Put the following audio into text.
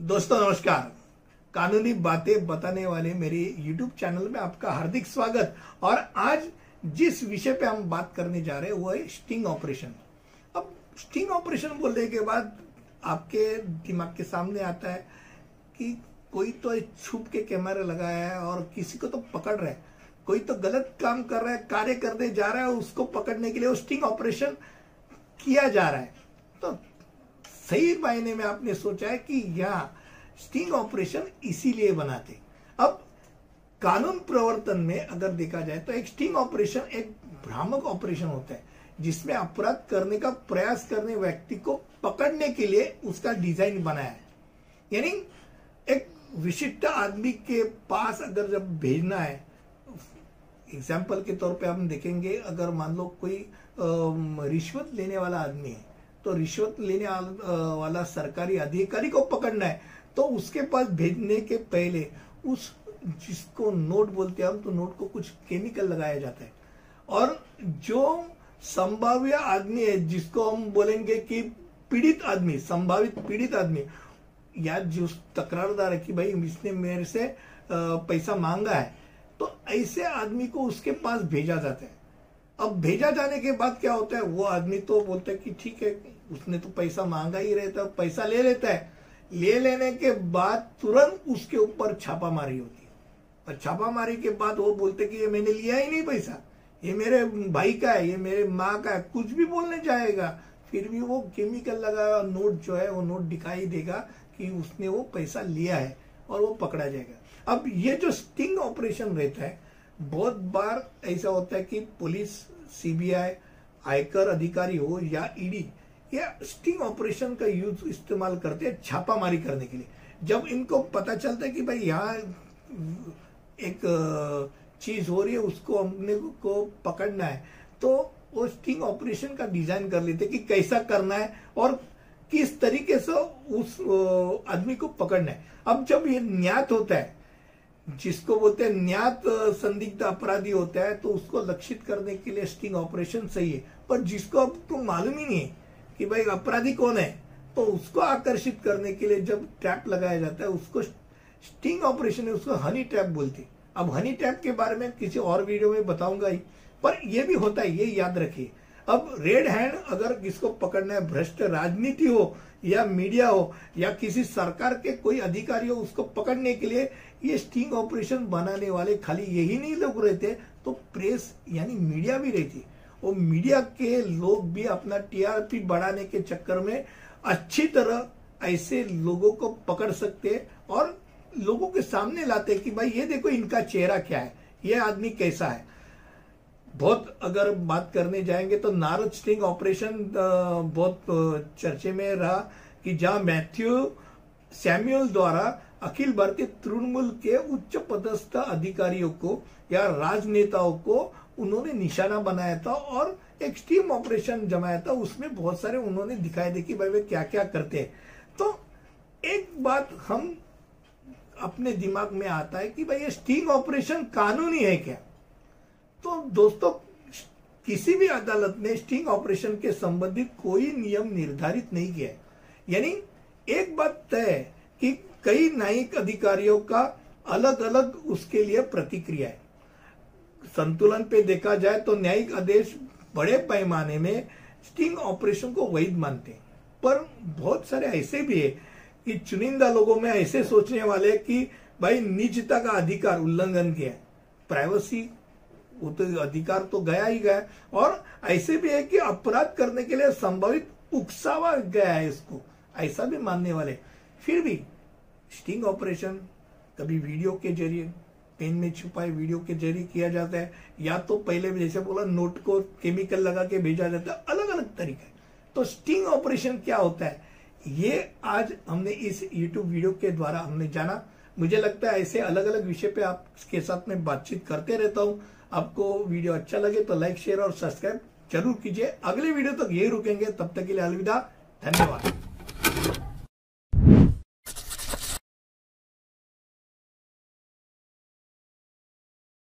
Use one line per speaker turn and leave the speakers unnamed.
दोस्तों, नमस्कार। कानूनी बातें बताने वाले मेरे YouTube चैनल में आपका हार्दिक स्वागत। और आज जिस विषय पे हम बात करने जा रहे हैं, वो है स्टिंग ऑपरेशन अब स्टिंग ऑपरेशन बोलने के बाद आपके दिमाग के सामने आता है कि कोई तो छुप के कैमरा लगाया है और किसी को तो पकड़ रहा है। कोई तो गलत काम कर रहा है, कार्य करने जा रहा है, उसको पकड़ने के लिए वो स्टिंग ऑपरेशन किया जा रहा है। तो सही मायने में आपने सोचा है कि यह स्टिंग ऑपरेशन इसीलिए बनाते। अब कानून प्रवर्तन में अगर देखा जाए तो एक स्टिंग ऑपरेशन एक भ्रामक ऑपरेशन होता है, जिसमें अपराध करने का प्रयास करने व्यक्ति को पकड़ने के लिए उसका डिज़ाइन बनाया है। यानी एक विशिष्ट आदमी के पास अगर जब भेजना है, एग्ज़ाम्पल के तौर पे हम देखेंगे, अगर मान लो कोई रिश्वत लेने वाला आदमी है तो रिश्वत लेने वाला सरकारी अधिकारी को पकड़ना है। तो उसके पास भेजने के पहले उस जिसको नोट बोलते हैं हम तो नोट को कुछ केमिकल लगाया जाता है। और जो संभाव्य आदमी है, जिसको हम बोलेंगे कि पीड़ित आदमी, संभावित पीड़ित आदमी, या जो तकरारदार है कि भाई इसने मेरे से पैसा मांगा है तो ऐसे आदमी को उसके पास भेजा जाता है। अब भेजा जाने के बाद क्या होता है? वो आदमी तो बोलता है कि ठीक है, उसने तो पैसा मांगा ही रहता है पैसा ले लेता है। ले लेने के बाद तुरंत उसके ऊपर छापामारी होती है। और छापामारी के बाद वो बोलते कि ये मैंने लिया ही नहीं पैसा। ये मेरे भाई का है, ये मेरे माँ का है, कुछ भी बोलने जाएगा। फिर भी वो केमिकल लगा नोट जो है, वो नोट दिखाई देगा कि उसने वो पैसा लिया है और वो पकड़ा जाएगा। अब ये जो स्टिंग ऑपरेशन रहता है बहुत बार ऐसा होता है कि पुलिस सीबीआई आयकर अधिकारी हो या ईडी या स्टिंग ऑपरेशन का यूज़ इस्तेमाल करते हैं छापामारी करने के लिए। जब इनको पता चलता है कि भाई यहाँ एक चीज़ हो रही है, उसको हमने को पकड़ना है तो वो स्टिंग ऑपरेशन का डिज़ाइन कर लेते कि कैसा करना है और किस तरीके से उस आदमी को पकड़ना है। अब जब ये न्यात होता है जिसको बोलते हैं न्यात संदिग्ध अपराधी होता है तो उसको लक्षित करने के लिए स्टिंग ऑपरेशन सही है। पर जिसको अब तो मालूम ही नहीं है कि भाई अपराधी कौन है तो उसको आकर्षित करने के लिए जब ट्रैप लगाया जाता है, उसको स्टिंग ऑपरेशन है, उसको हनी ट्रैप बोलते अब हनी ट्रैप के बारे में किसी और वीडियो में बताऊँगा ही, पर यह भी होता है, ये याद रखिए। अब रेड हैंड अगर किसको पकड़ना है, भ्रष्ट राजनीति हो या मीडिया हो या किसी सरकार के कोई अधिकारी हो, उसको पकड़ने के लिए ये स्टिंग ऑपरेशन बनाने वाले खाली यही नहीं लोग रहते तो प्रेस यानी मीडिया भी रहती वो मीडिया के लोग भी अपना टीआरपी बढ़ाने के चक्कर में अच्छी तरह ऐसे लोगों को पकड़ सकते और लोगों के सामने लाते कि भाई, ये देखो इनका चेहरा क्या है, ये आदमी कैसा है। बहुत अगर बात करने जाएँगे तो नारद स्टिंग ऑपरेशन बहुत चर्चे में रहा कि जहाँ मैथ्यू सैम्यूल द्वारा अखिल भारतीय तृणमूल के उच्च पदस्थ अधिकारियों को या राजनेताओं को उन्होंने निशाना बनाया था और एक स्टीम ऑपरेशन जमाया था। उसमें बहुत सारे उन्होंने दिखाई दे कि भाई वे क्या क्या करते हैं। तो एक बात हम अपने दिमाग में आता है कि भाई ये स्टिंग ऑपरेशन कानूनी है क्या? दोस्तों, किसी भी अदालत ने स्टिंग ऑपरेशन के संबंधित कोई नियम निर्धारित नहीं किया यानी, एक बात तय है कि कई न्यायिक अधिकारियों का अलग अलग उसके लिए प्रतिक्रिया है। संतुलन पे देखा जाए तो न्यायिक आदेश बड़े पैमाने में स्टिंग ऑपरेशन को वैध मानते हैं। पर बहुत सारे ऐसे भी है कि चुनिंदा लोगों में ऐसे सोचने वाले कि, भाई निजता का अधिकार उल्लंघन किया प्राइवेसी वो तो अधिकार तो गया ही गया और ऐसे भी है कि अपराध करने के लिए संभावित उकसावा गया है इसको। ऐसा भी मानने वाले। फिर भी स्टिंग ऑपरेशन कभी वीडियो के ज़रिए पेन में छुपाए वीडियो के ज़रिए किया जाता है। या तो पहले जैसे बोला नोट को केमिकल लगा के भेजा जाता है। अलग अलग तरीके। तो स्टिंग ऑपरेशन क्या होता है? ये आज हमने इस यूट्यूब वीडियो के द्वारा हमने जाना। मुझे लगता है ऐसे अलग अलग विषय पे आपके साथ में बातचीत करते रहता हूँ। आपको वीडियो अच्छा लगे तो लाइक, शेयर और सब्सक्राइब ज़रूर कीजिए। अगले वीडियो तक तो यही रुकेंगे। तब तक के लिए अलविदा। धन्यवाद।